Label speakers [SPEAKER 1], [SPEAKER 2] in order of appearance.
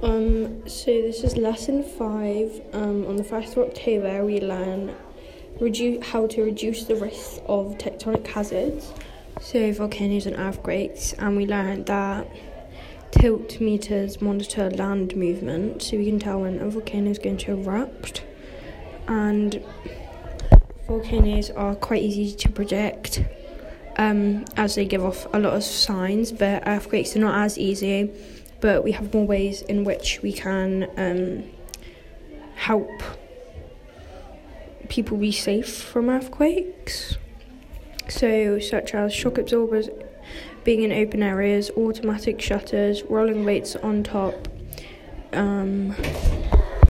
[SPEAKER 1] Um, so this is lesson five. Um, on the first of October, we learn how to reduce the risk of tectonic hazards, so volcanoes and earthquakes, and we learned that tilt meters monitor land movement, so we can tell when a volcano is going to erupt, and volcanoes are quite easy to predict. Um, as they give off a lot of signs, but earthquakes are not as easy but we have more ways in which we can um, help people be safe from earthquakes. So, such as shock absorbers being in open areas, automatic shutters, rolling weights on top. Um,